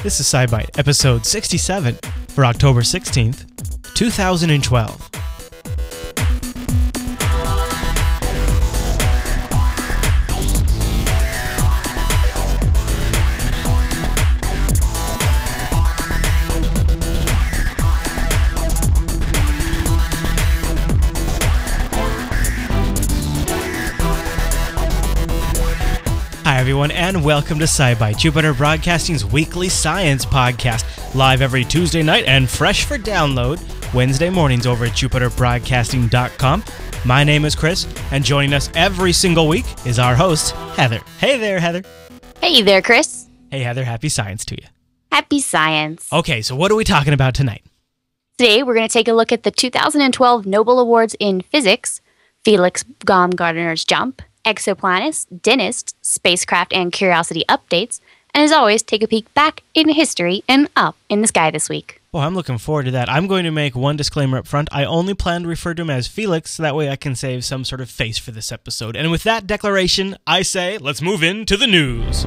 This is SciByte, episode 67 for October 16th, 2012. Everyone, and welcome to SciByte, Jupiter Broadcasting's weekly science podcast, live every Tuesday night and fresh for download Wednesday mornings over at jupiterbroadcasting.com. My name is Chris, and joining us every single week is our host, Heather. Hey there, Heather. Hey there, Chris. Hey, Heather, happy science to you. Happy science. Okay, so what are we talking about tonight? Today, we're going to take a look at the 2012 Nobel Awards in Physics Felix Baumgartner's Jump, Exoplanets, dentists, Spacecraft, and Curiosity updates, and as always, take a peek back in history and up in the sky this week. Well, I'm looking forward to that. I'm going to make one disclaimer up front. I only plan to refer to him as Felix, so that way I can save some sort of face for this episode. And with that declaration, I say, let's move into the news.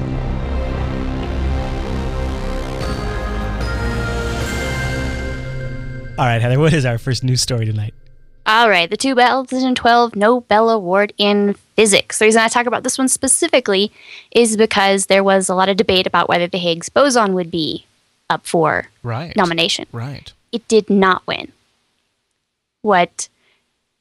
All right, Heather, what is our first news story tonight? All right, the 2012 Nobel Award in Physics. The reason I talk about this one specifically is because there was a lot of debate about whether the Higgs boson would be up for Right. nomination. Right. It did not win. What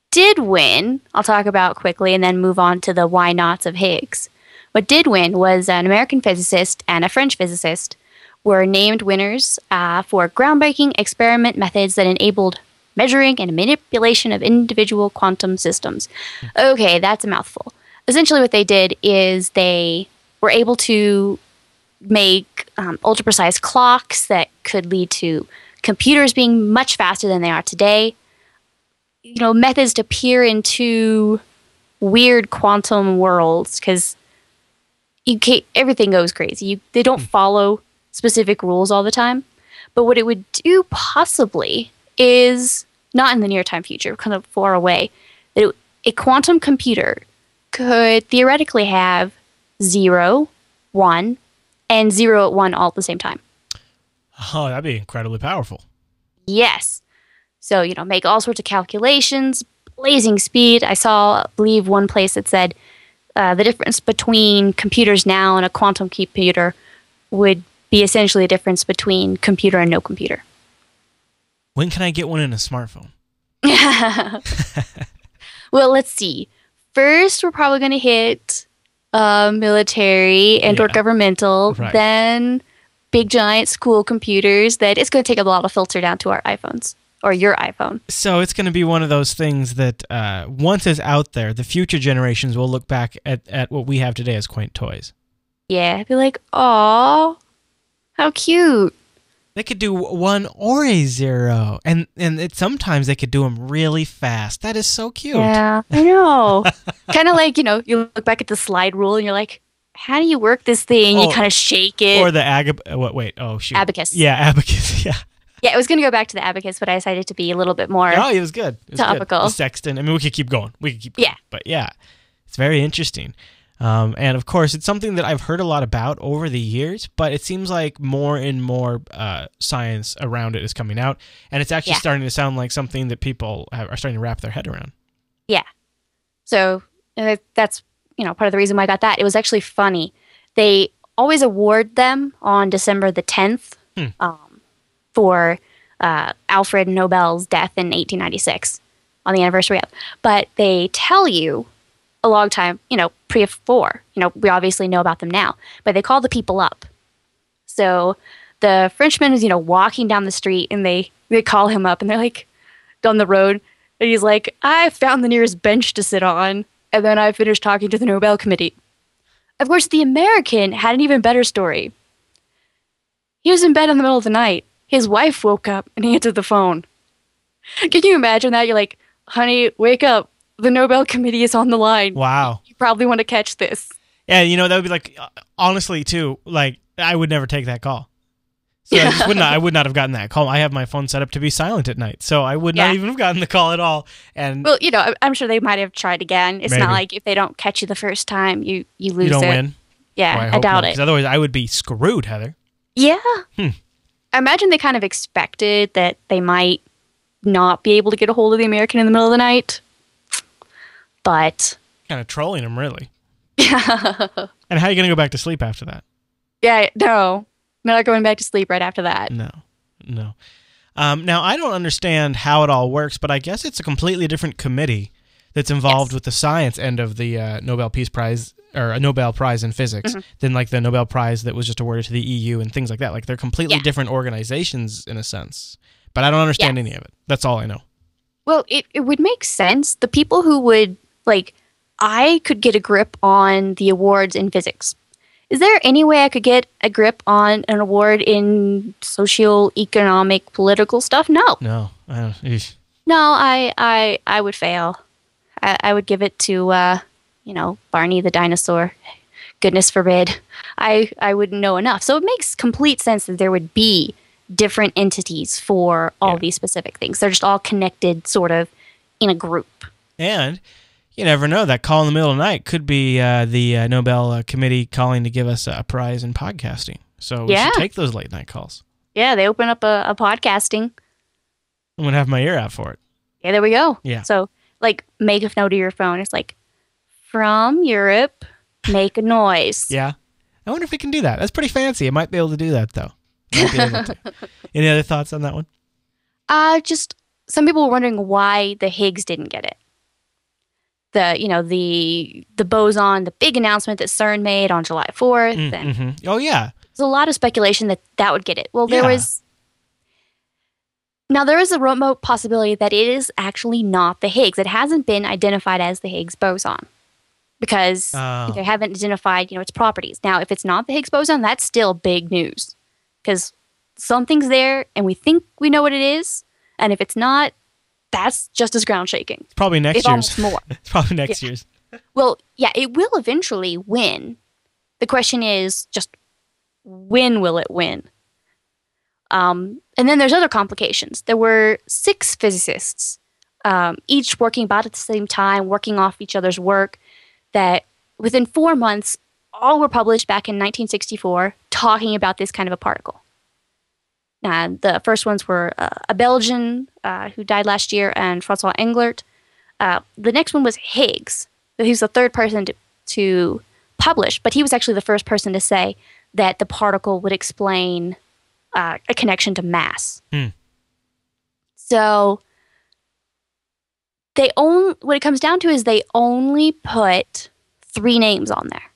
did win, I'll talk about quickly and then move on to the why nots of Higgs. What did win was an American physicist and a French physicist were named winners uh, for groundbreaking experiment methods that enabled measuring and manipulation of individual quantum systems. Okay, that's a mouthful. Essentially, what they did is they were able to make um, ultra precise clocks that could lead to computers being much faster than they are today. You know, methods to peer into weird quantum worlds because you can't, everything goes crazy. You, they don't follow specific rules all the time. But what it would do possibly is not in the near time future, kind of far away. That it, a quantum computer could theoretically have zero, one, and zero at one all at the same time. Oh, that'd be incredibly powerful. Yes. So, you know, make all sorts of calculations, blazing speed. I saw, I believe, one place that said uh, the difference between computers now and a quantum computer would be essentially a difference between computer and no computer. When can I get one in a smartphone? well, let's see. First, we're probably going to hit uh, military and or governmental, Right. then big giant school computers that it's going to take a lot of filter down to our iPhones or your iPhone. So it's going to be one of those things that uh, once it's out there, the future generations will look back at, at what we have today as quaint toys. Yeah, be like, oh, how cute!" They could do one or a zero, and and it, sometimes they could do them really fast. That is so cute. Yeah, I know. kind of like you know, you look back at the slide rule and you're like, "How do you work this thing?" Oh, you kind of shake it. Or the agab. uh, What? Wait. Oh shoot. Abacus. Yeah, abacus. Yeah. yeah, I was gonna go back to the abacus, but I decided to be a little bit more. Oh, it was good. It was good. Topical. The sextant. I mean, we could keep going. We could keep. Going. Yeah. But yeah, it's very interesting. Um, and of course, it's something that I've heard a lot about over the years, but it seems like more and more uh, science around it is coming out, and it's actually Yeah. starting to sound like something that people have, are starting to wrap their head around. Yeah. So uh, that's you know part of the reason why I got that. It was actually funny. They always award them on December the tenth Hmm. um, for uh, Alfred Nobel's death in 1896 on the anniversary of. But they tell you a long time, you know, pre four. You know, we obviously know about them now, but they call the people up. So the Frenchman is, you know, walking down the street and they they call him up and they're like down the road and he's like, I found the nearest bench to sit on, and then I finished talking to the Nobel Committee. Of course, the American had an even better story. He was in bed in the middle of the night. His wife woke up and he answered the phone. Can you imagine that? You're like, honey, wake up. The Nobel Committee is on the line. Wow. You probably want to catch this. Yeah, you know that would be like uh, honestly too. Like I would never take that call. So I just would not. I would not have gotten that call. I have my phone set up to be silent at night, so I would not even have gotten the call at all. And Well, you know, I- I'm sure they might have tried again. It's Maybe. not like if they don't catch you the first time, you you lose you don't it. win. Yeah, Well, I, hope doubt not, it. otherwise, I would be screwed, Heather. Yeah. Hmm. I imagine they kind of expected that they might not be able to get a hold of the American in the middle of the night. But Kind of trolling him, really. yeah, And how are you going to go back to sleep after that? yeah, no, not going back to sleep right after that. No, no. Um, now, I don't understand how it all works, but I guess it's a completely different committee that's involved Yes. with the science end of the uh, Nobel Peace Prize or a Nobel Prize in Physics Mm-hmm. than like the Nobel Prize that was just awarded to the EU and things like that. Like they're completely Yeah. different organizations in a sense. But I don't understand Yes. any of it. That's all I know. Well, it, it would make sense. The people who would, like, I could get a grip on the awards in physics. Is there any way I could get a grip on an award in social, economic, political stuff? No. No, I don't. eesh. No, I, I, I would fail. I, I would give it to, uh, you know, Barney the dinosaur. Goodness forbid. I, I wouldn't know enough. So it makes complete sense that there would be different entities for all Yeah. these specific things. They're just all connected, sort of, in a group. And you never know. That call in the middle of the night could be uh, the uh, Nobel uh, Committee calling to give us a prize in podcasting. So we Yeah. should take those late night calls. Yeah, they open up a, a podcasting. I'm gonna have my ear out for it. Yeah, there we go. Yeah. So, like, make a note of your phone. It's like, from Europe, make a noise. Yeah. I wonder if we can do that. That's pretty fancy. It might be able to do that though. Might be able to. Any other thoughts on that one? Uh, just some people were wondering why the Higgs didn't get it. The you know the the boson, the big announcement that CERN made on July 4th, Mm, and mhm. Oh yeah. there's a lot of speculation that that would get it. Well, there Yeah. was. Now there is a remote possibility that it is actually not the Higgs. It hasn't been identified as the Higgs boson because Oh. they haven't identified you know its properties. Now, if it's not the Higgs boson, that's still big news because something's there and we think we know what it is, and if it's not, that's just as ground shaking. It's probably next year's. more. it's probably next year's. Well, yeah, it will eventually win. The question is just when will it win? Um, and then there's other complications. There were six physicists, um, each working about at the same time, working off each other's work, that within four months, all were published back in 1964 talking about this kind of a particle. Now, the first ones were uh, a Belgian uh, who died last year and Francois Englert. Uh, the next one was Higgs. He was the third person to, to publish, but he was actually the first person to say that the particle would explain uh, a connection to mass. Hmm. So they own what it comes down to is they only put three names on there.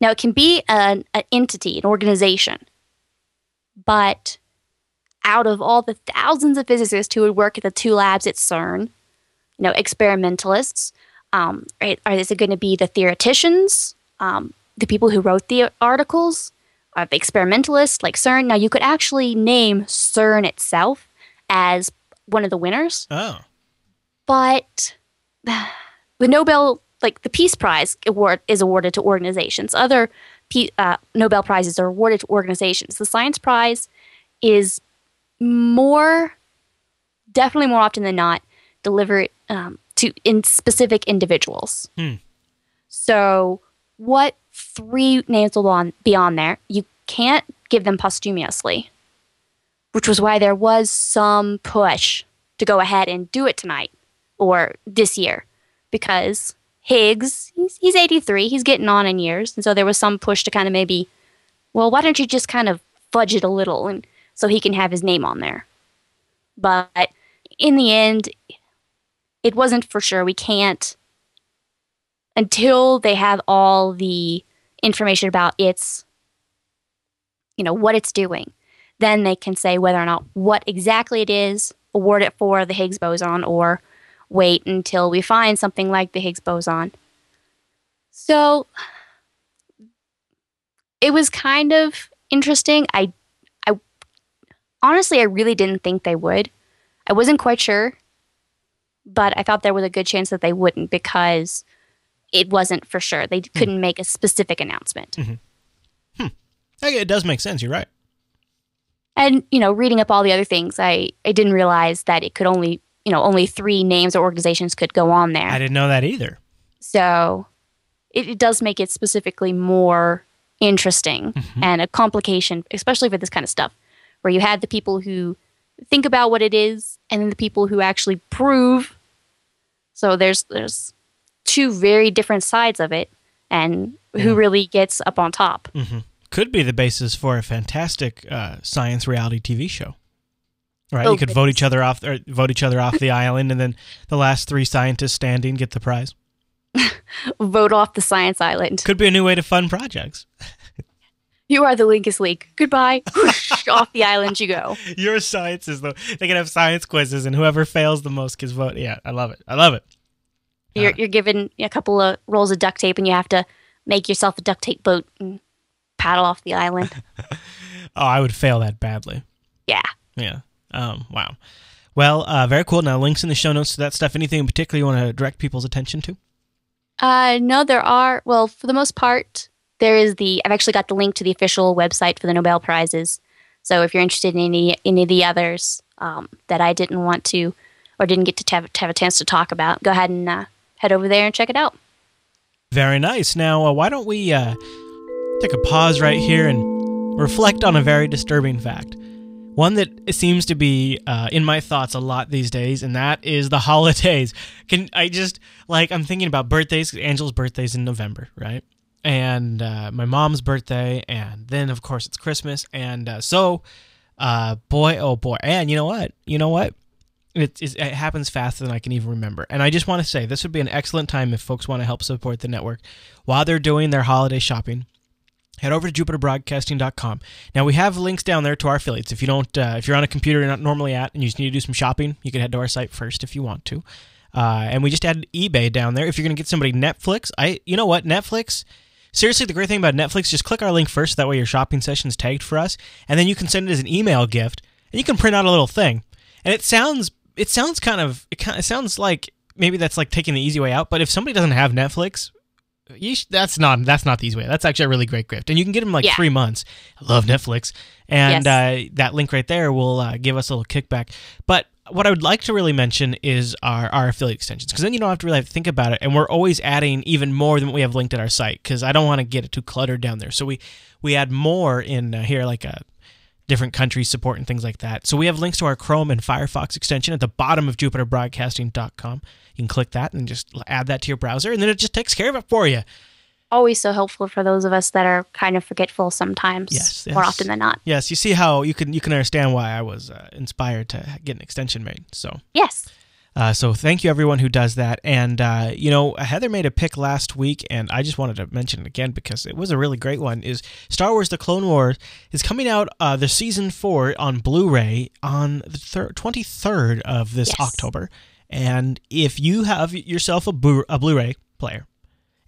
Now it can be an, an entity, an organization, but out of all the thousands of physicists who would work at the two labs at CERN, you know, experimentalists, um, right, are is it going to be the theoreticians, um, the people who wrote the articles, uh, the experimentalists like CERN? Now you could actually name CERN itself as one of the winners, Oh. but the Nobel, like the Peace Prize award, is awarded to organizations. Other uh, Nobel prizes are awarded to organizations. The Science Prize is more, definitely more often than not, delivered um, to in specific individuals. Hmm. So, what three names will be on there? You can't give them posthumously, which was why there was some push to go ahead and do it tonight or this year because Higgs, he's, he's 83, he's getting on in years. And so there was some push to kind of maybe, well, why don't you just kind of fudge it a little and so he can have his name on there? But in the end, it wasn't for sure. We can't, until they have all the information about its, you know, what it's doing, then they can say whether or not what exactly it is, award it for the Higgs boson, or wait until we find something like the Higgs boson. So it was kind of interesting. I, I honestly, I really didn't think they would. I wasn't quite sure, but I thought there was a good chance that they wouldn't because it wasn't for sure. They hmm. couldn't make a specific announcement. Mm-hmm. Hmm. Okay, it does make sense. You're right. And you know, reading up all the other things, I I didn't realize that it could only you know only three names or organizations could go on there. I didn't know that either. So it, it does make it specifically more interesting and a complication, especially for this kind of stuff, where you had the people who think about what it is and then the people who actually prove. So there's there's two very different sides of it, and who really gets up on top. Could be the basis for a fantastic uh, science reality TV show. Right, Oh, you could vote each other off, or vote each other off the island, and then the last three scientists standing get the prize. Vote off the science island. Could be a new way to fund projects. You are the Linkus League. Goodbye. Whoosh, off the island you go. Your science is the they can have science quizzes, and whoever fails the most gets vote. Yeah, I love it. I love it. You're, you're given a couple of rolls of duct tape, and you have to make yourself a duct tape boat and paddle off the island. Oh, I would fail that badly. Yeah. Yeah. Um. Wow. Well, uh, very cool. Now, links in the show notes to that stuff. Anything in particular you want to direct people's attention to? Uh, no, there are. Well, for the most part, there is the. I've actually got the link to the official website for the Nobel prizes. So if you're interested in any any of the others um, that I didn't want to or didn't get to have, to have a chance to talk about, go ahead and uh, head over there and check it out. Very nice. Now, uh, why don't we uh, take a pause right here and reflect on a very disturbing fact? One that seems to be uh, in my thoughts a lot these days, and that is the holidays. Can I just like I'm thinking about birthdays? Angel's birthday's in November, right? And uh, my mom's birthday, and then of course it's Christmas, and uh, so, uh, boy, oh boy, and you know what? You know what? It, it, it happens faster than I can even remember. And I just want to say this would be an excellent time if folks want to help support the network while they're doing their holiday shopping. Head over to jupiterbroadcasting.com. Now we have links down there to our affiliates. If you don't, uh, if you're on a computer you're not normally at, and you just need to do some shopping, you can head to our site first if you want to. Uh, and we just added eBay down there. If you're going to get somebody Netflix, I, you know what, Netflix. Seriously, the great thing about Netflix, just click our link first. That way your shopping session's tagged for us, and then you can send it as an email gift, and you can print out a little thing. And it sounds, it sounds kind of, it kind of it sounds like maybe that's like taking the easy way out. But if somebody doesn't have Netflix, that's not that's not the easy way. That's actually a really great gift, and you can get them like Yeah. three months. I love Netflix, and Yes. uh, that link right there will uh, give us a little kickback. But what I would like to really mention is our, our affiliate extensions, because then you don't have to really have to think about it, and we're always adding even more than what we have linked at our site, because I don't want to get it too cluttered down there. So we we add more in uh, here, like a different countries support and things like that. So we have links to our Chrome and Firefox extension at the bottom of jupiterbroadcasting.com. You can click that and just add that to your browser, and then it just takes care of it for you. Always so helpful for those of us that are kind of forgetful sometimes, Yes, more often than not. Yes, you see how you can you can understand why I was uh, inspired to get an extension made. So, Yes. uh, so thank you everyone who does that. And uh, you know, Heather made a pick last week, and I just wanted to mention it again because it was a really great one. Is Star Wars: The Clone Wars is coming out uh, the season four on Blu-ray on the twenty third of this Yes. October. And if you have yourself a, Blu- a Blu-ray player,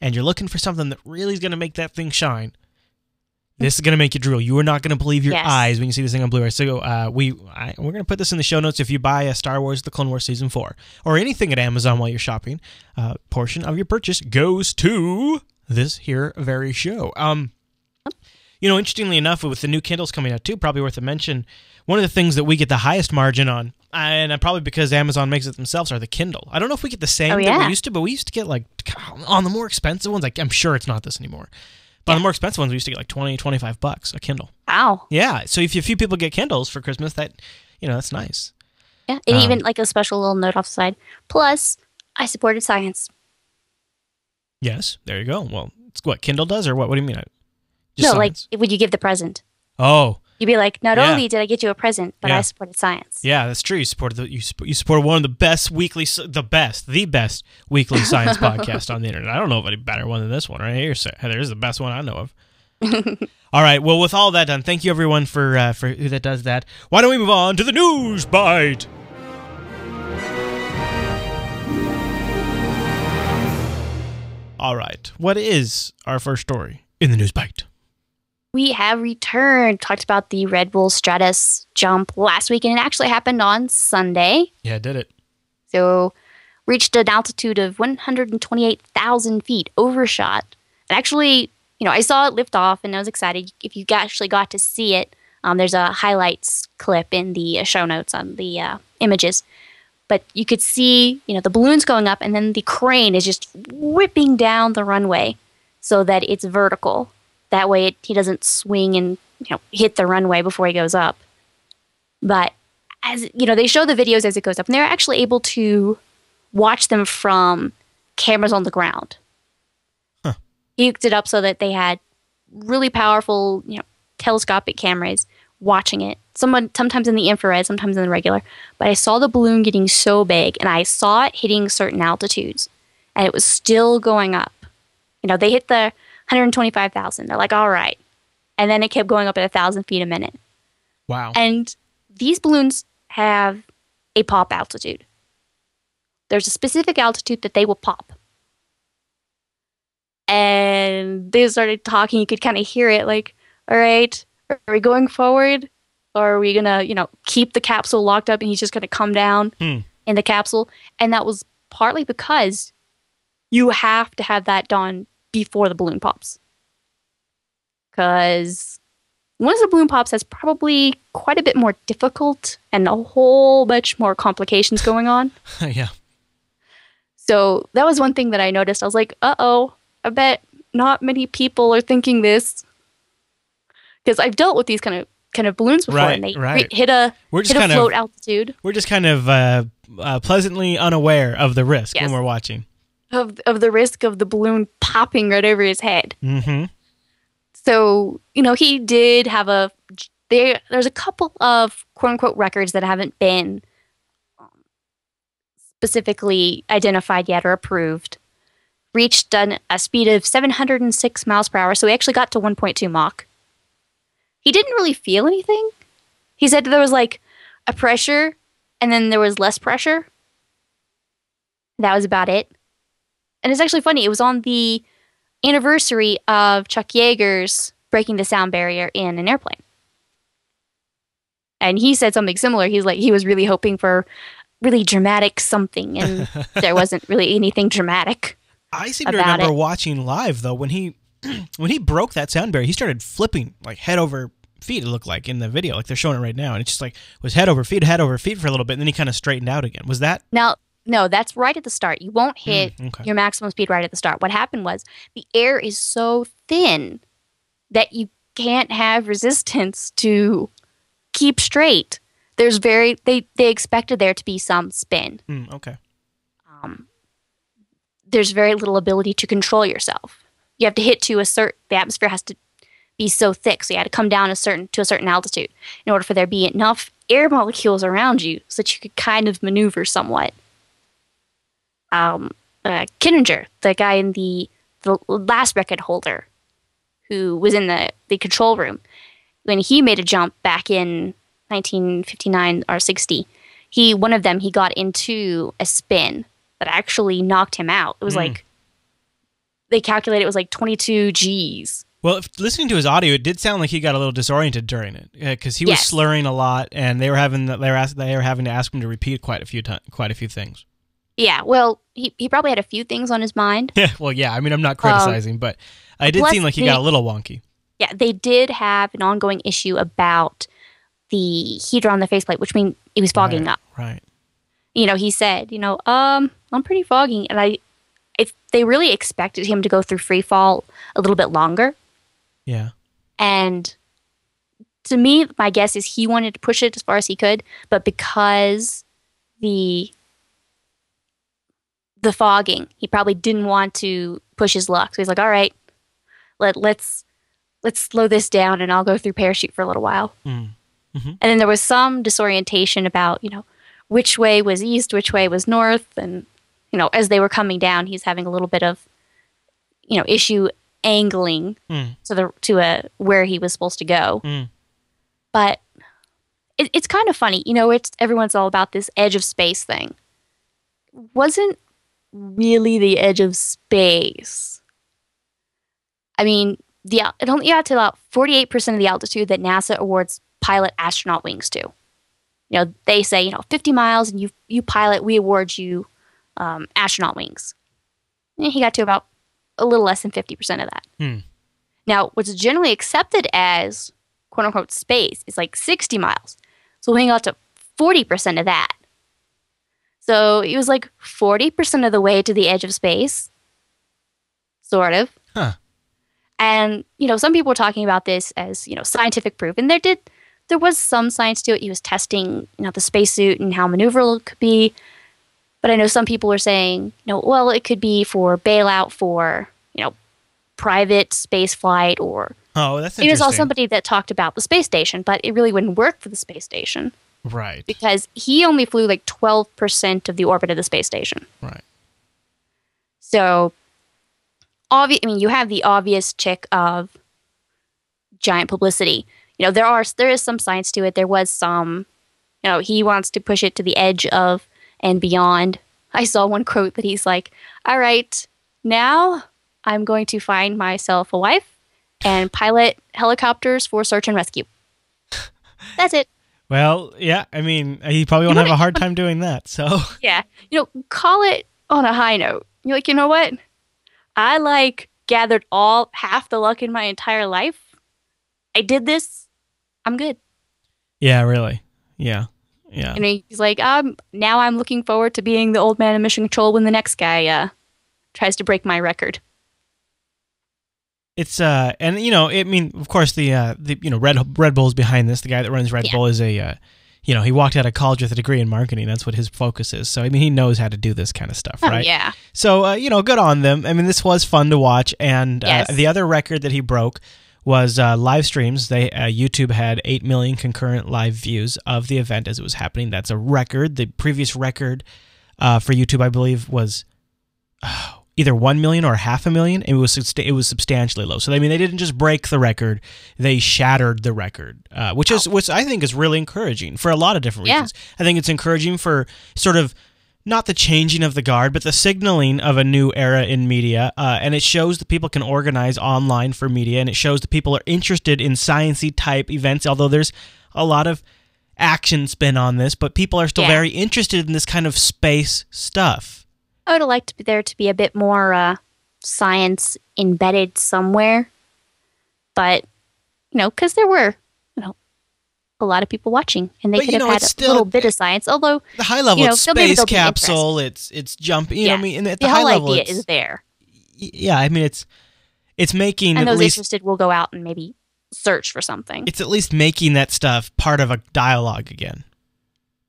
and you're looking for something that really is going to make that thing shine, this is going to make you drool. You are not going to believe your Yes. eyes when you see this thing on Blu-ray. So uh, we I, we're going to put this in the show notes. If you buy a Star Wars: The Clone Wars season four or anything at Amazon while you're shopping, uh, portion of your purchase goes to this here very show. Um, you know, interestingly enough, with the new Kindles coming out too, probably worth a mention. One of the things that we get the highest margin on, and uh, probably because Amazon makes it themselves, are the Kindle. I don't know if we get the same Oh, that we used to, but we used to get like on the more expensive ones. Like I'm sure it's not this anymore. But on the more expensive ones, we used to get like 20, 25 bucks a Kindle. Wow. Yeah. So if a few people get Kindles for Christmas, that you know that's nice. Yeah. And Um, even like a special little note off the side. Plus, I supported science. Yes. There you go. Well, it's what Kindle does, or what? What do you mean? no, science. like would you give the present? oh, You'd be like, not Yeah. only did I get you a present, but Yeah. I supported science. yeah, that's true. You supported the, you you supported one of the best weekly, the best, the best weekly science podcast on the internet. I don't know of any better one than this one right here. So Heather is the best one I know of. all right. Well, with all that done, thank you everyone for uh, for who that does that. Why don't we move on to the news bite? All right. What is our first story in the news bite? We have returned. Talked about the Red Bull Stratos jump last week, and it actually happened on Sunday. Yeah, did it. So, reached an altitude of 128,000 feet, overshot. And actually, you know, I saw it lift off and I was excited. If you actually got to see it, um, there's a highlights clip in the uh, show notes on the uh, images. But you could see, you know, the balloons going up and then the crane is just whipping down the runway so that it's vertical. That way, it, he doesn't swing and you know hit the runway before he goes up. But as you know, they show the videos as it goes up, and they're actually able to watch them from cameras on the ground. Huh. He hooked it up so that they had really powerful, you know, telescopic cameras watching it. Someone sometimes in the infrared, sometimes in the regular. But I saw the balloon getting so big, and I saw it hitting certain altitudes, and it was still going up. You know, they hit the 125,000. They're like, all right, and then it kept going up at a thousand feet a minute. Wow. And these balloons have a pop altitude. There's a specific altitude that they will pop. And they started talking. You could kind of hear it like, all right, are we going forward? Or are we going to, you know, keep the capsule locked up and he's just going to come down Hmm. in the capsule? And that was partly because you have to have that done before the balloon pops. Because once the balloon pops, that's probably quite a bit more difficult and a whole bunch more complications going on. yeah. So that was one thing that I noticed. I was like, uh oh, I bet not many people are thinking this. Because I've dealt with these kind of kind of balloons before, Right, and they right. hit a We're just hit a kind float of altitude we're just kind of uh, uh, pleasantly unaware of the risk when we're watching. Of of the risk of the balloon popping right over his head. Mm-hmm. So you know, he did have a there. There's a couple of quote unquote records that haven't been um, specifically identified yet or approved. Reached an, a speed of 706 miles per hour, so he actually got to 1.2 Mach. He didn't really feel anything. He said there was like a pressure, and then there was less pressure. That was about it. And it's actually funny. It was on the anniversary of Chuck Yeager's breaking the sound barrier in an airplane. And he said something similar. He's like, he was really hoping for really dramatic something, and there wasn't really anything dramatic. I seem to remember it. watching live though when he when he broke that sound barrier, he started flipping like head over feet. It looked like in the video, like they're showing it right now, and it's just like was head over feet, head over feet for a little bit, and then he kind of straightened out again. Was that? Now, no, that's right at the start. You won't hit Mm, okay. your maximum speed right at the start. What happened was the air is so thin that you can't have resistance to keep straight. There's very they they expected there to be some spin. Mm, okay. um, there's very little ability to control yourself. You have to hit to a certain. The atmosphere has to be so thick, so you had to come down a certain to a certain altitude in order for there to be enough air molecules around you so that you could kind of maneuver somewhat. Um, uh, Kittinger, the guy in the the last record holder, who was in the the control room, when he made a jump back in 1959 or 60, he one of them he got into a spin that actually knocked him out. It was Mm. like they calculated it was like 22 G's. Well, if, listening to his audio, it did sound like he got a little disoriented during it because he was Yes. slurring a lot, and they were having they were ask, they were having to ask him to repeat quite a few quite a few things. Yeah, well, he, he probably had a few things on his mind. Yeah, well, yeah. I mean, I'm not criticizing, but I did seem like he got a little wonky. Yeah, they did have an ongoing issue about the heater on the faceplate, which means it was fogging right, up. Right. You know, he said, you know, um, I'm pretty foggy, and I, if they really expected him to go through free fall a little bit longer, Yeah. and to me, my guess is he wanted to push it as far as he could, but because the the fogging, he probably didn't want to push his luck. So he's like, "All right, let let's let's slow this down, and I'll go through parachute for a little while." Mm. And then there was some disorientation about you know which way was east, which way was north, and you know as they were coming down, he's having a little bit of you know issue angling Mm. to the to a where he was supposed to go. Mm. But it, it's kind of funny, you know. It's everyone's all about this edge of space thing. Wasn't really the edge of space. I mean, the it only got to about forty eight percent of the altitude that NASA awards pilot astronaut wings to. You know, they say you know fifty miles and you you pilot, we award you um, astronaut wings. And he got to about a little less than fifty percent of that. Hmm. Now, what's generally accepted as quote unquote space is like 60 miles. So we got to 40% of that. So it was like 40% of the way to the edge of space. Sort of. Huh. And you know, some people were talking about this as you know scientific proof, and there did there was some science to it. He was testing you know the spacesuit and how maneuverable it could be. But I know some people were saying, you know, well, it could be for bailout for you know private space flight or Oh, that's he was also somebody that talked about the space station, but it really wouldn't work for the space station right. because he only flew like 12% of the orbit of the space station. Right. So, obvi- I mean, you have the obvious check of giant publicity. You know, there are there is some science to it. There was some, you know, he wants to push it to the edge of and beyond. I saw one quote that he's like, "All right, now I'm going to find myself a wife and pilot helicopters for search and rescue." That's it. Well, yeah. I mean, he probably won't have a hard time doing that. So, Yeah. You know, call it on a high note. You're like, you know what? I like gathered all half the luck in my entire life. I did this. I'm good. yeah, really. Yeah. Yeah. And he's like, um, now I'm looking forward to being the old man in mission control when the next guy uh tries to break my record. It's uh, and you know, I mean, of course, the uh, the you know, Red Red Bull's behind this. The guy that runs Red Yeah. Bull is a, uh, you know, he walked out of college with a degree in marketing. That's what his focus is. So I mean, he knows how to do this kind of stuff, Oh, right? yeah. So uh, you know, good on them. I mean, this was fun to watch. And uh, the other record that he broke was uh, live streams. They uh, YouTube had eight million concurrent live views of the event as it was happening. That's a record. The previous record uh, for YouTube, I believe, was oh, either one million or half a million. It was it was substantially low. So I mean, they didn't just break the record; they shattered the record, uh, which is which I think is really encouraging for a lot of different Yeah. reasons. I think it's encouraging for sort of not the changing of the guard, but the signaling of a new era in media. Uh, and it shows that people can organize online for media, and it shows that people are interested in sciency type events. Although there's a lot of action spin on this, but people are still Yeah. very interested in this kind of space stuff. I would have liked there to be a bit more uh, science embedded somewhere, but you know, because there were, you know, a lot of people watching, and they But, could have know, had a still- little bit of science. Although The high level, You know, it's so maybe space capsule. It's it's jumping. You know, Yeah. what I mean, at the the, high whole level, idea is there, yeah. I mean, it's it's making and at those least interested will go out and maybe search for something. it's at least making that stuff part of a dialogue again.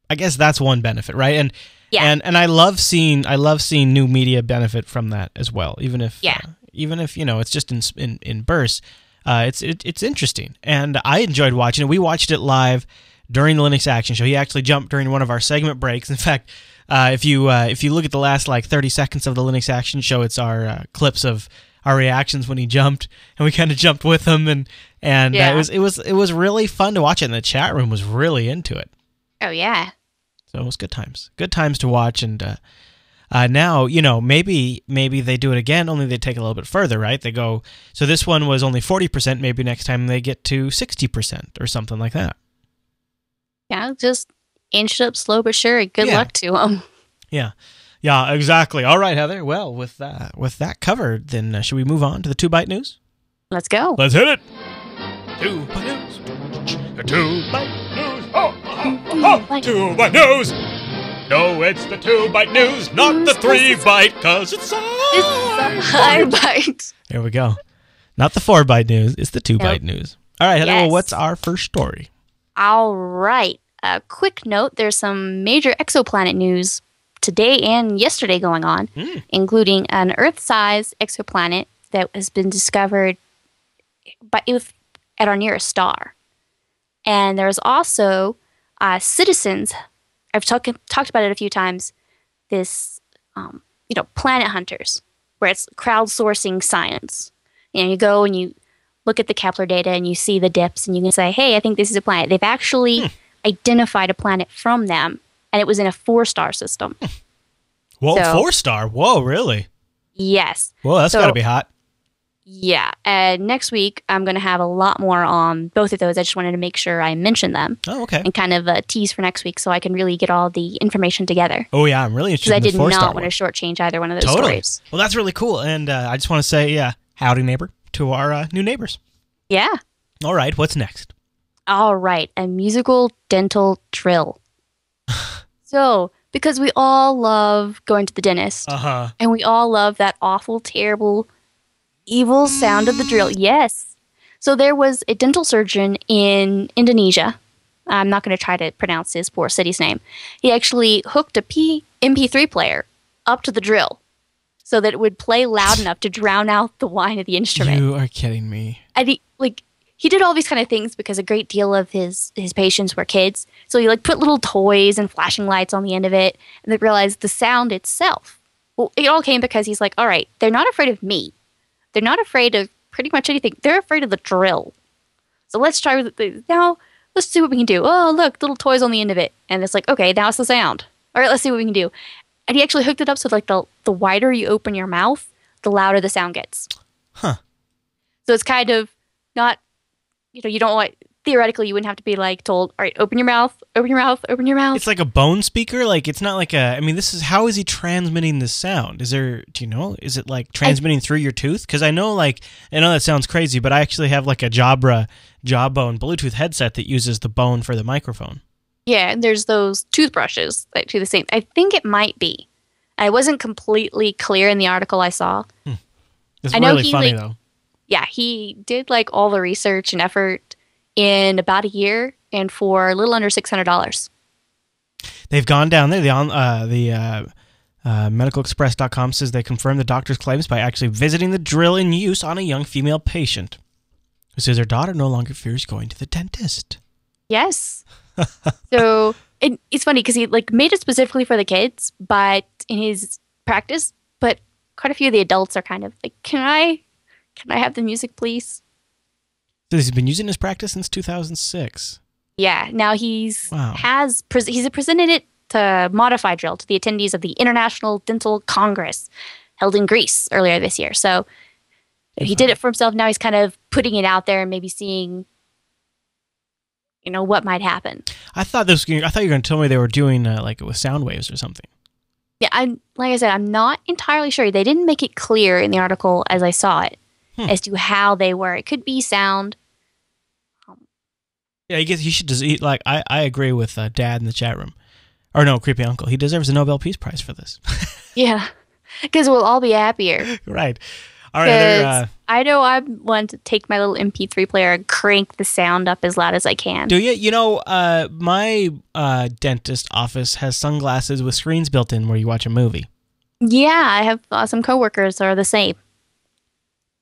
I guess that's one benefit, right? And Yeah. and and I love seeing I love seeing new media benefit from that as well, even if Yeah. uh, even if you know it's just in in, in bursts. Uh, it's it, it's interesting, and I enjoyed watching it. We watched it live during the Linux Action Show. He actually jumped during one of our segment breaks. In fact, uh, if you uh, if you look at the last like thirty seconds of the Linux Action Show, it's our uh, clips of our reactions when he jumped, and we kind of jumped with him, and and uh, Yeah. it was it was it was really fun to watch it. And the chat room was really into it. oh yeah, So it was good times. Good times to watch. And uh, uh, now, you know, maybe maybe they do it again, only they take a little bit further, right? They go, so this one was only 40%. Maybe next time they get to 60% or something like that. yeah, just inch it up slow but sure. Good Yeah. luck to them. Yeah. Yeah, exactly. All right, Heather. Well, with that, with that covered, then uh, should we move on to the two byte news? Let's go. Let's hit it. Two byte news. Two byte news. Oh, oh, oh, oh. two byte news. No, it's the two byte news, not the three byte, cause it's so. It's a high bite. There we go. Not the four byte news, it's the two byte news. All right, Heather, well, Yes. what's our first story? All right. A quick note there's some major exoplanet news today and yesterday going on, Hmm. including an Earth sized exoplanet that has been discovered by, if, at our nearest star. And there's also uh, citizens, I've talk, talked about it a few times, this, um, you know, planet hunters, where it's crowdsourcing science. You know, you go and you look at the Kepler data and you see the dips and you can say, hey, I think this is a planet. They've actually identified a planet from them, and it was in a four star system. Whoa, So- four star. Whoa, really? yes. Whoa, that's So- got to be hot. Yeah. And next week, I'm going to have a lot more on both of those. I just wanted to make sure I mention them Oh, okay. and kind of uh, tease for next week so I can really get all the information together. Oh, yeah, I'm really interested Because I in did not want to shortchange either one of those Totally. stories. Well, that's really cool. And uh, I just want to say, yeah, howdy, neighbor, to our uh, new neighbors. Yeah. All right, what's next? All right, a musical dental drill. so, because we all love going to the dentist, Uh huh. and we all love that awful, terrible evil sound of the drill. Mm. Yes. So there was a dental surgeon in Indonesia. I'm not going to try to pronounce his poor city's name. He actually hooked a P- MP3 player up to the drill so that it would play loud enough to drown out the whine of the instrument. You are kidding me. And he like he did all these kind of things because a great deal of his his patients were kids. So he like put little toys and flashing lights on the end of it, and they realized the sound itself. Well, it all came because he's like, all right, they're not afraid of me. They're not afraid of pretty much anything. They're afraid of the drill. So let's try with the, now. Let's see what we can do. Oh, look, little toys on the end of it, and it's like, okay, now it's the sound. All right, let's see what we can do. And he actually hooked it up so like the the wider you open your mouth, the louder the sound gets. Huh. So it's kind of not, you know, you don't want theoretically you wouldn't have to be like told, all right, open your mouth, open your mouth, open your mouth. It's like a bone speaker. Like it's not like a. I mean, this is how is he transmitting the sound? Is there? Do you know? Is it like transmitting through your tooth? Because I know, like, I know that sounds crazy, but I actually have like a Jabra Jawbone Bluetooth headset that uses the bone for the microphone. yeah, and there's those toothbrushes that do the same. I think it might be. I wasn't completely clear in the article I saw. Hmm. It's I know really he, funny like- though. Yeah, he did like all the research and effort in about a year and for a little under six hundred dollars. They've gone down there. The on uh, the uh, uh, medicalexpress.com says they confirmed the doctor's claims by actually visiting the drill in use on a young female patient who says her daughter no longer fears going to the dentist. Yes. so it, it's funny because he like made it specifically for the kids, but in his practice, but quite a few of the adults are kind of like, "Can I, can I have the music, please?" So he's been using his practice since 2006. Yeah. Now he's Wow. has pres he's presented it to modify drill to the attendees of the International Dental Congress held in Greece earlier this year. So he did it for himself. Now he's kind of putting it out there and maybe seeing, you know, what might happen. I thought this. I thought you were going to tell me they were doing uh, like it with sound waves or something. Yeah, I'm like I said, I'm not entirely sure. They didn't make it clear in the article as I saw it Hmm. as to how they were. It could be sound. Yeah, he gets. He should just eat. Like I, I agree with uh, Dad in the chat room, or no, creepy uncle. He deserves a Nobel Peace Prize for this. Yeah, because we'll all be happier. right. All right. Uh, I know I want to take my little MP3 player and crank the sound up as loud as I can. do you? You know, uh, my uh, dentist office has sunglasses with screens built in where you watch a movie. Yeah, I have uh, some coworkers that are the same.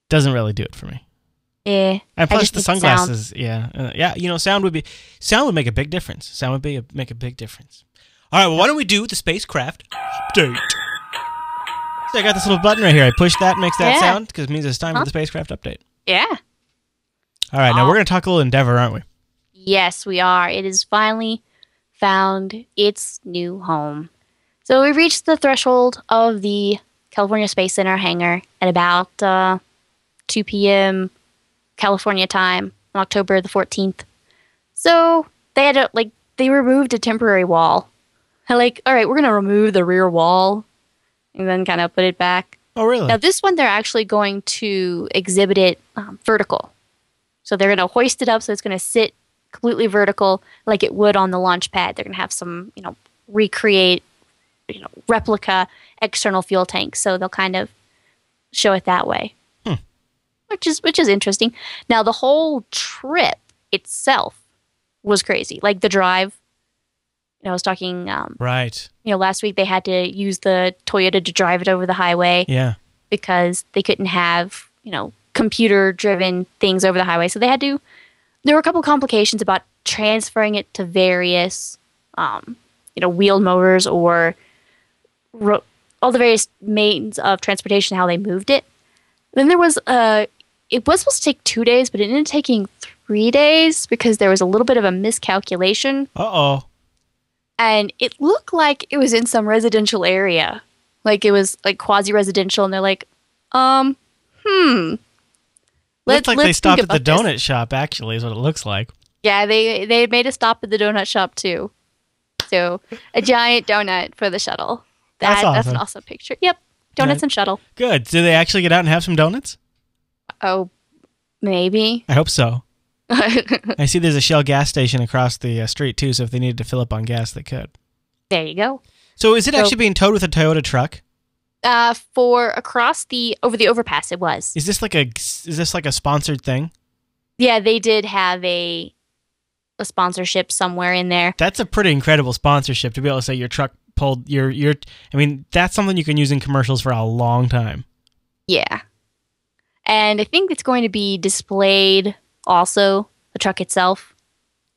Doesn't really do it for me. Yeah, And plus the the sound- sunglasses, yeah, uh, yeah. You know, sound would be sound would make a big difference. Sound would be a, make a big difference. All right, well, why don't we do the spacecraft update? So I got this little button right here. I push that, makes that Yeah. sound because it means it's time Huh? for the spacecraft update. yeah. All right, now we're gonna talk a little Endeavor, aren't we? Yes, we are. It has finally found its new home. So we reached the threshold of the California Space Center hangar at about uh, 2 p.m. California time on October the 14th. So they had to, like, they removed a temporary wall. Like, all right, we're going to remove the rear wall and then kind of put it back. Oh, really? Now, this one, they're actually going to exhibit it um, vertical. So they're going to hoist it up so it's going to sit completely vertical like it would on the launch pad. They're going to have some, you know, recreate, you know, replica external fuel tanks. So they'll kind of show it that way. Which is which is interesting. Now the whole trip itself was crazy. Like the drive. You know, I was talking um, right. you know, last week they had to use the Toyota to drive it over the highway Yeah. because they couldn't have, you know, computer driven things over the highway. So they had to, there were a couple complications about transferring it to various, um, you know, wheeled motors or ro- all the various means of transportation, how they moved it. Then there was a, it was supposed to take two days, but it ended up taking three days because there was a little bit of a miscalculation Uh oh. and it looked like it was in some residential area. Like it was like quasi residential, and they're like, um, hmm. Looks like they stopped at the about this." donut shop. Actually, is what it looks like. Yeah, they they made a stop at the donut shop too. So a giant donut for the shuttle. That's That, that's, an awesome. awesome picture. Yep, donuts Yeah. and shuttle. Good. Do they actually get out and have some donuts? Oh, maybe. I hope so. I see there's a Shell gas station across the uh, street too, so if they needed to fill up on gas, they could. there you go. So is it So- actually being towed with a Toyota truck? Uh, for across the over the overpass, it was. Is this like a is this like a sponsored thing? Yeah, they did have a a sponsorship somewhere in there. That's a pretty incredible sponsorship to be able to say your truck pulled your your. I mean, that's something you can use in commercials for a long time. Yeah, and I think it's going to be displayed also the truck itself.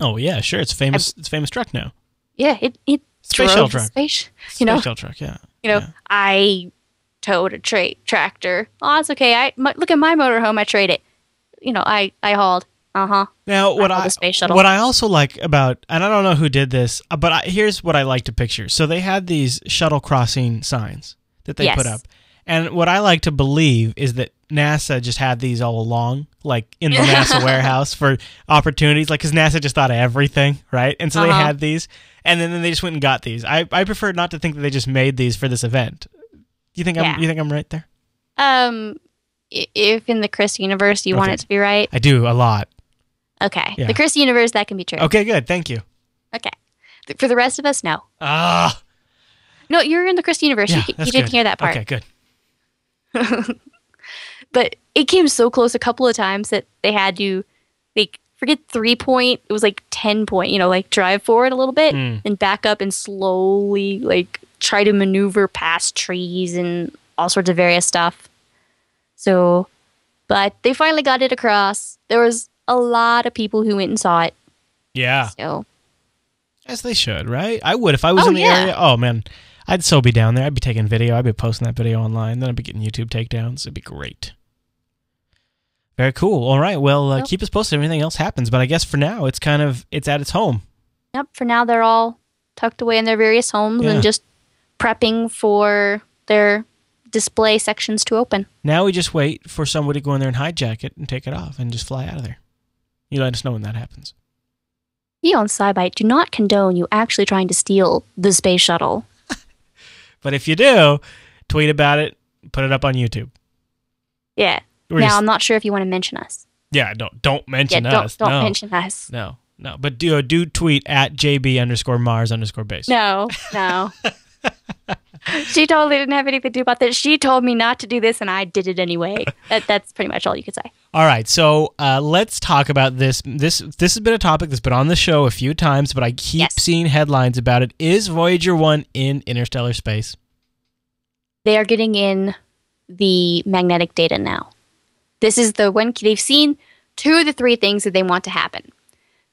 Oh yeah, sure. It's famous. it's a famous truck now. Yeah, it it Space shuttle truck. Space, Space you know, shuttle truck. Yeah. you know, Yeah. I towed a tra- tractor. Oh, that's okay. I m- look at my motorhome. I trade it. You know, I I hauled. Uh huh. Now, what I space shuttle. what I also like about, and I don't know who did this, uh, but I, here's what I like to picture. So they had these shuttle crossing signs that they put up, and what I like to believe is that NASA just had these all along, like in the NASA warehouse for opportunities, like because NASA just thought of everything, right? And so they Uh-huh. had these, and then, then they just went and got these. I, I prefer not to think that they just made these for this event. You think Yeah. I'm you think I'm right there? Um, if in the Chris universe you want it to be right, I do a lot. okay. Yeah. The Chris universe that can be true. Okay, good. Thank you. Okay. For the rest of us, no. Ah, No, you're in the Chris universe. yeah, you, you didn't hear that part. Okay, good. But it came so close a couple of times that they had to, like, forget three point. It was like ten point. You know, like drive forward a little bit Mm. and back up and slowly like try to maneuver past trees and all sorts of various stuff. So, but they finally got it across. There was a lot of people who went and saw it. Yeah. So As they should, right? I would if I was Oh, in the yeah. area. Oh man, I'd still be down there. I'd be taking video. I'd be posting that video online. Then I'd be getting YouTube takedowns. It'd be great. Very cool. All right. Well, uh, Yep. keep us posted if anything else happens. But I guess for now, it's kind of it's at its home. Yep. For now, they're all tucked away in their various homes Yeah. and just prepping for their display sections to open. Now we just wait for somebody to go in there and hijack it and take it off and just fly out of there. You let us know when that happens. We on SciByte do not condone you actually trying to steal the space shuttle. But if you do, tweet about it. Put it up on YouTube. Yeah. We're now, just- I'm not sure if you want to mention us. yeah. Don't don't mention yeah, don't, us. don't no. mention us. No. No. But do do tweet at jb underscore mars underscore base. No, no. she totally didn't have anything to do about this. She told me not to do this, and I did it anyway. That, that's pretty much all you could say. All right, so uh, let's talk about this. This this has been a topic that's been on the show a few times, but I keep Yes. seeing headlines about it. Is Voyager One in interstellar space? They are getting in the magnetic data now. This is the one they've seen two of the three things that they want to happen.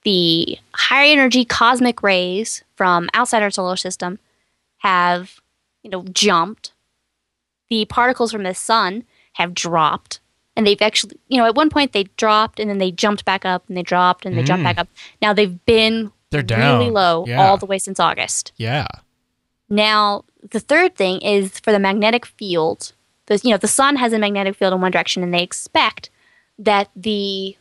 The high energy cosmic rays from outside our solar system have, you know, jumped. The particles from the sun have dropped. And they've actually, you know, at one point they dropped and then they jumped back up and they dropped and they jumped Mm. back up. Now they've been They're really low Yeah. all the way since August. Yeah. Now, the third thing is for the magnetic field. The, you know, the sun has a magnetic field in one direction, and they expect that the,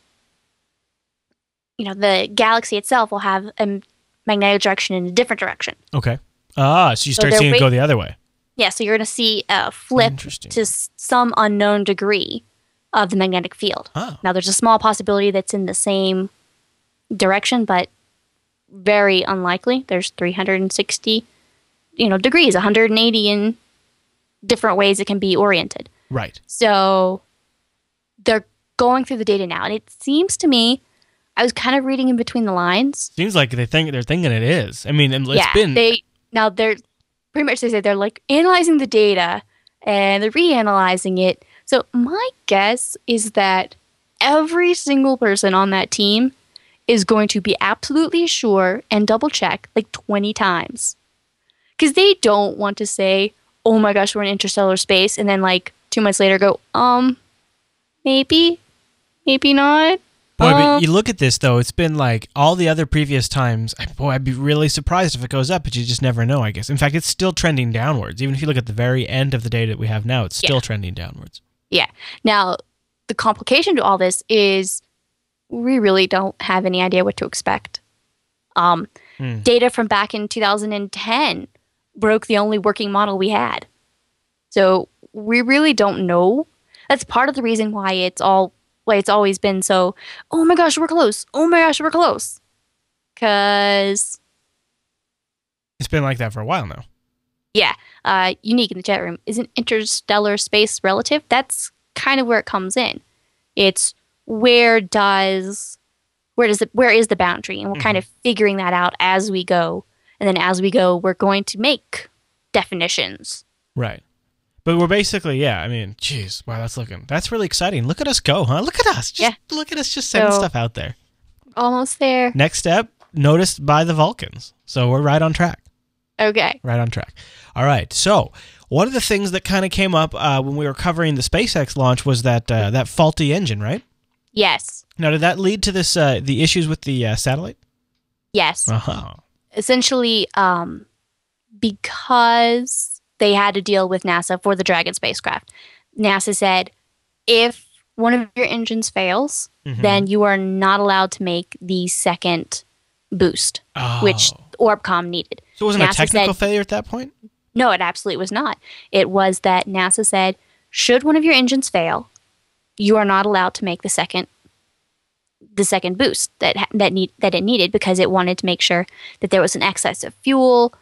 you know, the galaxy itself will have a magnetic direction in a different direction. Okay. Ah, so you start they're seeing it go the other way. Yeah, so you're going to see a flip to some unknown degree of the magnetic field. Oh. Now, there's a small possibility that's in the same direction, but very unlikely. There's 360, you know, degrees, 180 in different ways it can be oriented. Right. So they're going through the data now, and it seems to me, I was kind of reading in between the lines. Seems like they think they're thinking it is. I mean, and it's yeah, been they now they're pretty much they say they're like analyzing the data and they're reanalyzing it. So my guess is that every single person on that team is going to be absolutely sure and double check like 20 times. Cuz they don't want to say, "Oh my gosh, we're in interstellar space," and then like 2 months later go, "Um maybe maybe not." Boy, Uh, but you look at this though. It's been like all the other previous times. I- Boy, I'd be really surprised if it goes up, but you just never know. I guess. In fact, it's still trending downwards. Even if you look at the very end of the data that we have now, it's still Yeah. trending downwards. Yeah. Now, the complication to all this is we really don't have any idea what to expect. Um, Hmm. Data from back in 2010 broke the only working model we had. So we really don't know. That's part of the reason why it's all why it's always been so. Oh my gosh, we're close. Oh my gosh, we're close. Because It's been like that for a while now. yeah, uh, unique in the chat room. is an interstellar space relative? That's kind of where it comes in. It's where does where does it where is the boundary, and we're kind of figuring that out as we go. And then as we go, we're going to make definitions. Right. But we're basically, yeah. I mean, jeez, wow, that's looking that's really exciting. Look at us go, huh? Look at us. Just, Yeah. Look at us just sending So- stuff out there. Almost there. Next step, noticed by the Vulcans. So we're right on track. Okay. Right on track. All right. So one of the things that kind of came up uh, when we were covering the SpaceX launch was that uh, that faulty engine, right? Yes. Now, did that lead to this uh, the issues with the uh, satellite? Yes. Uh-huh. essentially um, because they had to deal with NASA for the Dragon spacecraft. NASA said if one of your engines fails, Mhm. then you are not allowed to make the second boost, which Oh. Orbcomm needed. so it wasn't a technical said- failure at that point. No, it absolutely was not. It was that NASA said, should one of your engines fail, you are not allowed to make the second the second boost that that need that it needed because it wanted to make sure that there was an excess of fuel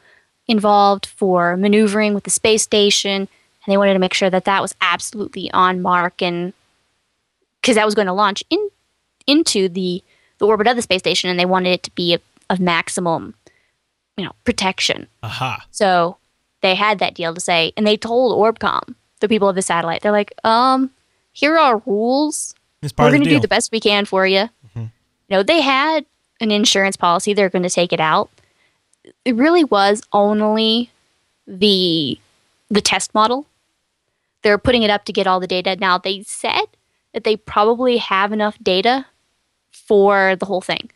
involved for maneuvering with the space station and they wanted to make sure that that was absolutely on mark and because that was going to launch in into the the orbit of the space station and they wanted it to be of, of maximum you know protection Aha. so they had that deal to say, and they told Orbcomm, the people of the satellite, they're like, um, here are our rules. It's part We're going to do the best we can for you. You know, they had an insurance policy. They're going to take it out. It really was only the the test model. They're putting it up to get all the data. Now they said that they probably have enough data for the whole thing.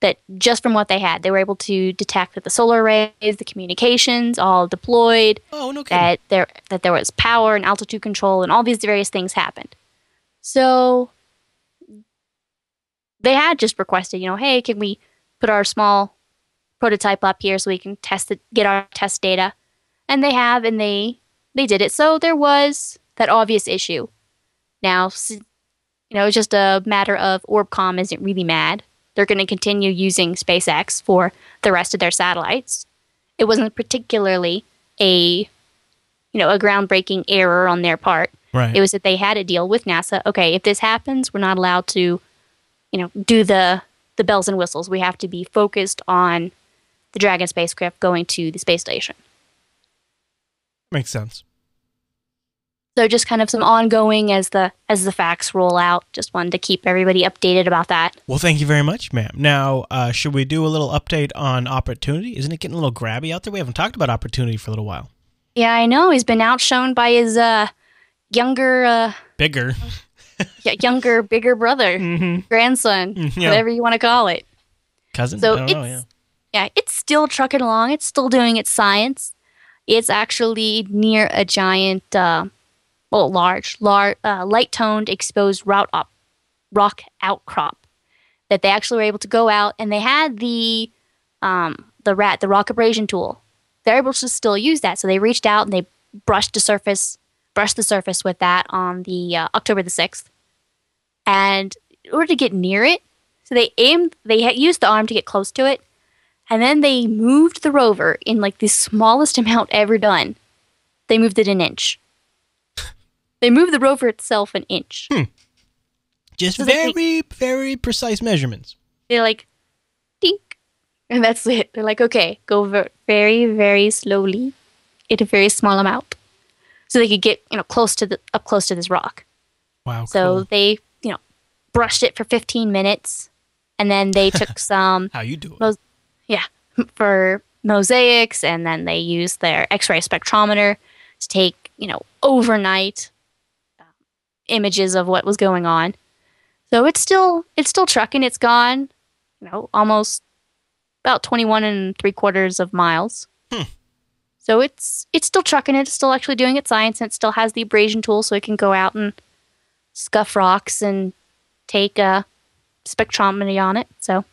That just from what they had, they were able to detect that the solar arrays, the communications, all deployed, oh no kidding. that there that there was power and altitude control and all these various things happened. So they had just requested, you know, hey, can we put our small prototype up here so we can test it, get our test data? And they have, and they they did it. So there was that obvious issue. Now, you know, it's just a matter of Orbcomm isn't really mad. They're going to continue using SpaceX for the rest of their satellites. It wasn't particularly a you know a groundbreaking error on their part. right. It was that they had a deal with NASA. Okay, if this happens, we're not allowed to, you know, do the the bells and whistles. We have to be focused on the Dragon spacecraft going to the space station. Makes sense. So just kind of some ongoing as the as the facts roll out. Just wanted to keep everybody updated about that. Well, thank you very much, ma'am. Now, uh, should we do a little update on opportunity? Isn't it getting a little grabby out there? We haven't talked about opportunity for a little while. Yeah, I know he's been outshone by his uh younger uh Bigger. y- younger bigger brother, mm-hmm. grandson, Yeah. whatever you want to call it. Cousin? So I don't it's know, yeah. Yeah, it's still trucking along. It's still doing its science. It's actually near a giant, uh, well, large, large, uh, light-toned exposed route op- rock outcrop that they actually were able to go out and they had the um, the rat, the rock abrasion tool. They're able to still use that. So they reached out and they brushed the surface, brushed the surface with that on the uh, October the sixth. And in order to get near it, so they aimed, they used the arm to get close to it, and then they moved the rover in like the smallest amount ever done. They moved it an inch. they moved the rover itself an inch. Hmm. Just So very, very precise measurements. They're like, dink, and that's it. They're like, okay, go very, very slowly, in a very small amount, so they could get you know close to the up close to this rock. Wow. So cool. they you know brushed it for 15 minutes, and then they took some How you doing? Well, yeah, for mosaics, and then they use their X-ray spectrometer to take, you know, overnight um, images of what was going on. So it's still it's still trucking. It's gone, you know, almost about 21 and three quarters of miles. Hmm. So it's it's still trucking. It's still actually doing its science, and it still has the abrasion tool, so it can go out and scuff rocks and take a spectrometry on it. So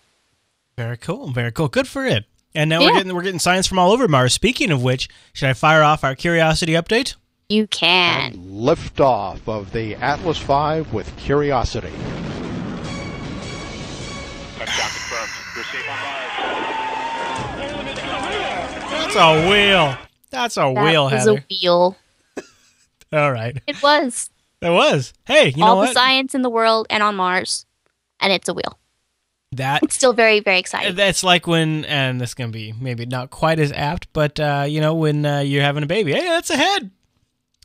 Very cool. Very cool. Good for it. And now we're getting we're getting science from all over Mars. Speaking of which, should I fire off our curiosity update? you can. Liftoff of the Atlas V with Curiosity. Touchdown confirmed. You're safe on Mars. That's a wheel. That's a That wheel, was a wheel. All right. It was. It was. Hey, you know All the science in the world and on Mars. And it's a wheel. That It's still very, very exciting. that's like when, and this can be maybe not quite as apt, but uh, you know when uh, you're having a baby. Hey, that's a head.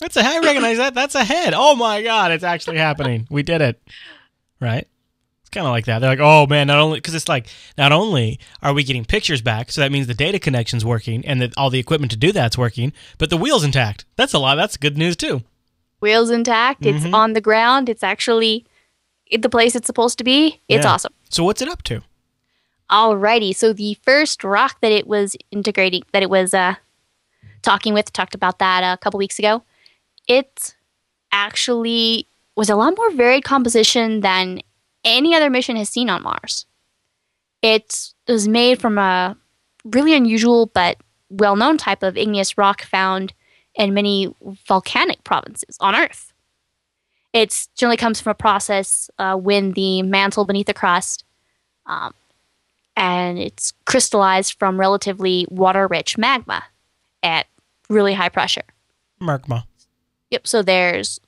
That's a head. I recognize that. That's a head. Oh my god, it's actually happening. We did it. Right. It's kind of like that. They're like, oh man, not only because it's like not only are we getting pictures back, so that means the data connection's working and that all the equipment to do that's working, but the wheel's intact. That's a lot. That's good news too. Wheels intact. It's Mhm. on the ground. It's actually the place it's supposed to be. It's Yeah. awesome. So what's it up to? Alrighty. So the first rock that it was integrating, that it was uh, talking with, talked about that a couple weeks ago. It actually was a lot more varied composition than any other mission has seen on Mars. It was made from a really unusual but well known type of igneous rock found in many volcanic provinces on Earth. It generally comes from a process uh, when the mantle beneath the crust um, and it's crystallized from relatively water rich magma at really high pressure. Magma. Yep. So there's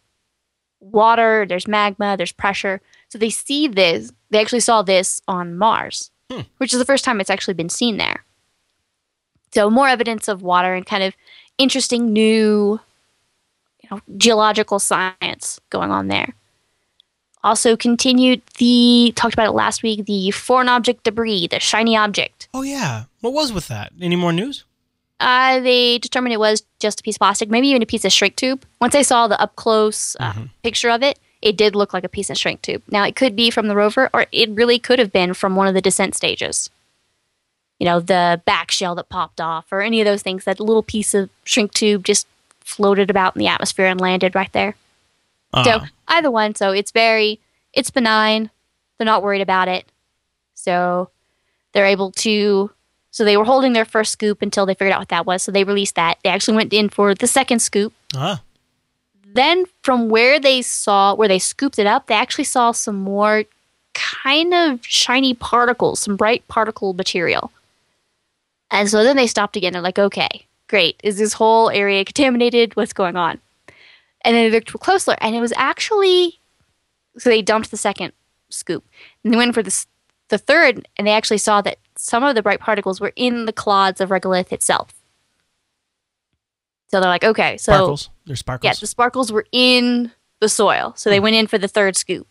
water, there's magma, there's pressure. So they see this, they actually saw this on Mars, Hmm. which is the first time it's actually been seen there. So more evidence of water and kind of interesting new know, geological science going on there. Also continued the talked about it last week, the foreign object debris, the shiny object. Oh yeah. What was with that? Any more news? Uh, they determined it was just a piece of plastic, maybe even a piece of shrink tube. Once I saw the up close uh, picture of it, it did look like a piece of shrink tube. Now, it could be from the rover, or it really could have been from one of the descent stages. You know, the back shell that popped off, or any of those things. That little piece of shrink tube just floated about in the atmosphere and landed right there. Uh, So either one. So it's very, it's benign. They're not worried about it. So they're able to. So they were holding their first scoop until they figured out what that was. So they released that. They actually went in for the second scoop. uh, Then from where they saw, where they scooped it up, they actually saw some more kind of shiny particles, some bright particle material. And so then they stopped again. They're like, okay, great. Is this whole area contaminated? What's going on? And then they looked closer, and it was actually. So they dumped the second scoop. And they went for the, the third, and they actually saw that some of the bright particles were in the clods of regolith itself. So they're like, okay, so. sparkles. There's sparkles. Yeah, the sparkles were in the soil. So they hmm. went in for the third scoop.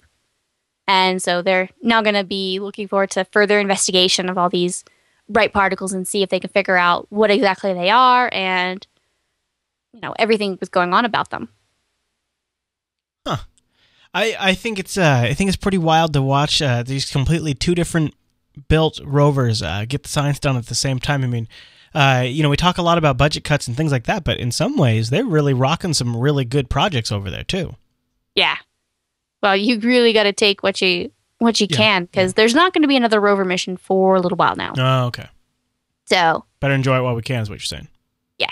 And so they're now going to be looking forward to further investigation of all these bright particles and see if they can figure out what exactly they are and you know everything was going on about them. Huh. I, I think it's uh, I think it's pretty wild to watch uh, these completely two different built rovers uh, get the science done at the same time. I mean, uh, you know, we talk a lot about budget cuts and things like that, but in some ways, they're really rocking some really good projects over there too. Yeah. Well, you really got to take what you what you Yeah, can because there's not going to be another rover mission for a little while now. Oh, okay. So Better enjoy it while we can, is what you're saying. Yeah,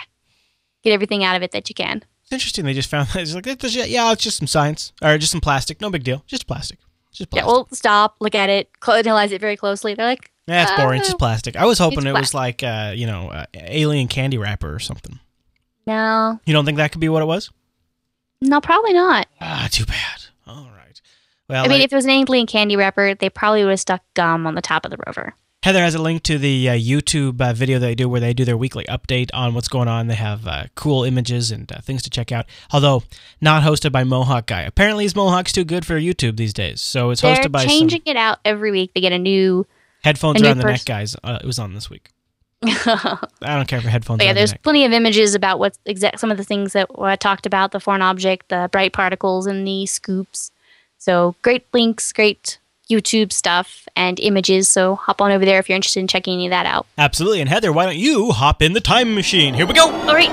get everything out of it that you can. It's interesting. They just found that. It's like, just- yeah, it's just some science or just some plastic. No big deal. Just plastic. Just plastic. Yeah, well, stop, look at it, analyze it very closely. They're like, Yeah, it's boring. It's just Oh. plastic. I was hoping it was like, uh, you know, uh, alien candy wrapper or something. no, You don't think that could be what it was? no, probably not. Ah, too bad. All right. Well, I mean, uh, if it was an alien candy wrapper, they probably would have stuck gum on the top of the rover. Heather has a link to the uh, YouTube uh, video they do where they do their weekly update on what's going on. They have uh, cool images and uh, things to check out. Although not hosted by Mohawk guy. Apparently, his Mohawk's too good for YouTube these days. So it's They're hosted by changing it out every week. They get a new. headphones a new around the neck guys. Uh, it was on this week. I don't care for headphones yeah, the there's neck. plenty of images about what exact some of the things that I talked about: the foreign object, the bright particles, and the scoops. So great links, great YouTube stuff, and images. So hop on over there if you're interested in checking any of that out. Absolutely. And Heather, why don't you hop in the time machine? Here we go. All right.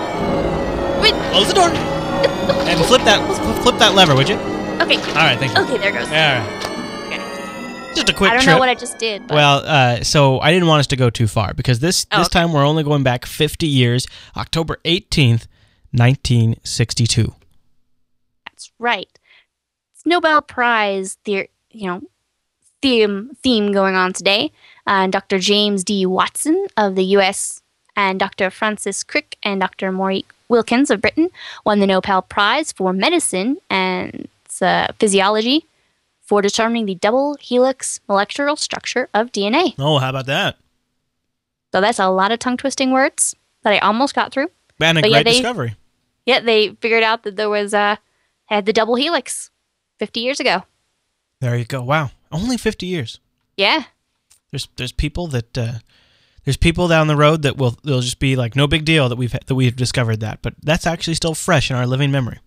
Wait. Close the door and flip that flip that lever, would you? Okay. All right, thank you. Okay. There it goes. All right. Okay. Just a quick I don't trip. know what I just did. But Well, uh, so I didn't want us to go too far because this Oh, this time we're only going back 50 years, October 18th, 1962. That's right. Nobel Prize, the you know theme theme going on today. Uh, Dr. James D. Watson of the U.S. And Dr. Francis Crick and Dr. Maurice Wilkins of Britain won the Nobel Prize for medicine and uh, physiology for determining the double helix molecular structure of DNA. Oh, how about that? So that's a lot of tongue twisting words that I almost got through. And a But great yeah, they- discovery. Yet they figured out that there was uh, had the double helix 50 years ago. There you go. Wow. Only 50 years. Yeah. There's there's people that uh, there's people down the road that will they'll just be like no big deal that we've that we've discovered that, but that's actually still fresh in our living memory.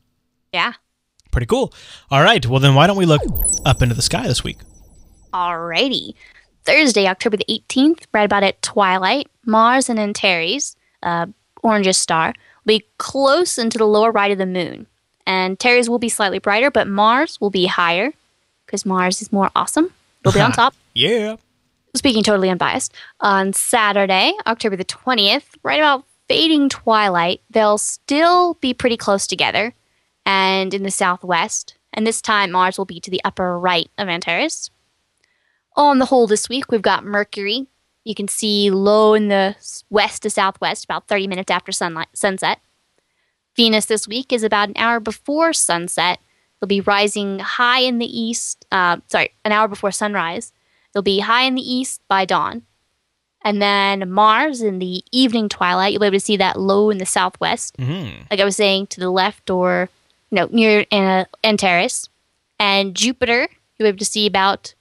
Yeah. Pretty cool. All right. Well, then why don't we look up into the sky this week? Alrighty. Thursday, October the 18th, right about at twilight, Mars and Antares, uh, orangish star, will be close into the lower right of the moon. And Antares will be slightly brighter, but Mars will be higher because Mars is more awesome. It'll be on top. Yeah. Speaking totally unbiased, on Saturday, October the 20th, right about fading twilight, they'll still be pretty close together and in the southwest. And this time, Mars will be to the upper right of Antares. On the whole, this week, we've got Mercury. You can see low in the west to southwest, about 30 minutes after sunlight, sunset. Venus this week is about an hour before sunset. It'll be rising high in the east, uh, sorry, an hour before sunrise. They'll be high in the east by dawn. And then Mars in the evening twilight, you'll be able to see that low in the southwest. Mm-hmm. Like I was saying, to the left or, you know, near uh, Antares. And Jupiter, you'll be able to see about,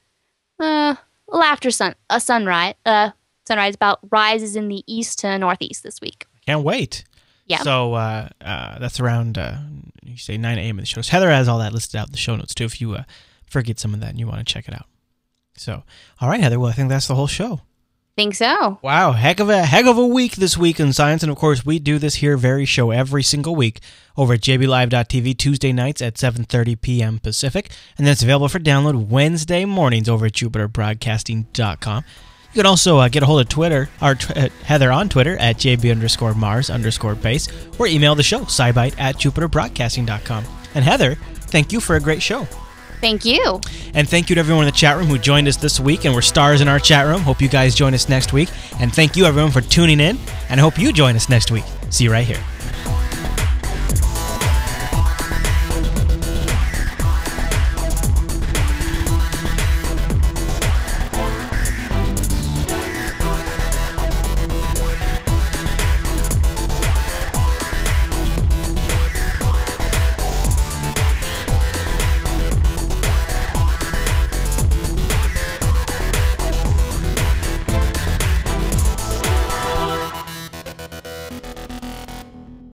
uh, a little after sun, a sunrise, uh, sunrise about rises in the east to northeast this week. Can't wait. Yeah. So uh, uh, that's around uh, you say 9 a.m. in the shows. Heather has all that listed out in the show notes too. If you uh, forget some of that and you want to check it out. So, all right, Heather. Well, I think that's the whole show. Think so. Wow, heck of a heck of a week this week in science, and of course we do this here very show every single week over at jblive.tv Tuesday nights at 7:30 p.m. Pacific, and then it's available for download Wednesday mornings over at jupiterbroadcasting.com. You can also uh, get a hold of Twitter, or uh, Heather on Twitter at jb underscore mars underscore base, or email the show scibyte at jupiterbroadcasting.com. And Heather, thank you for a great show. Thank you. And thank you to everyone in the chat room who joined us this week and were stars in our chat room. Hope you guys join us next week. And thank you everyone for tuning in. And I hope you join us next week. See you right here.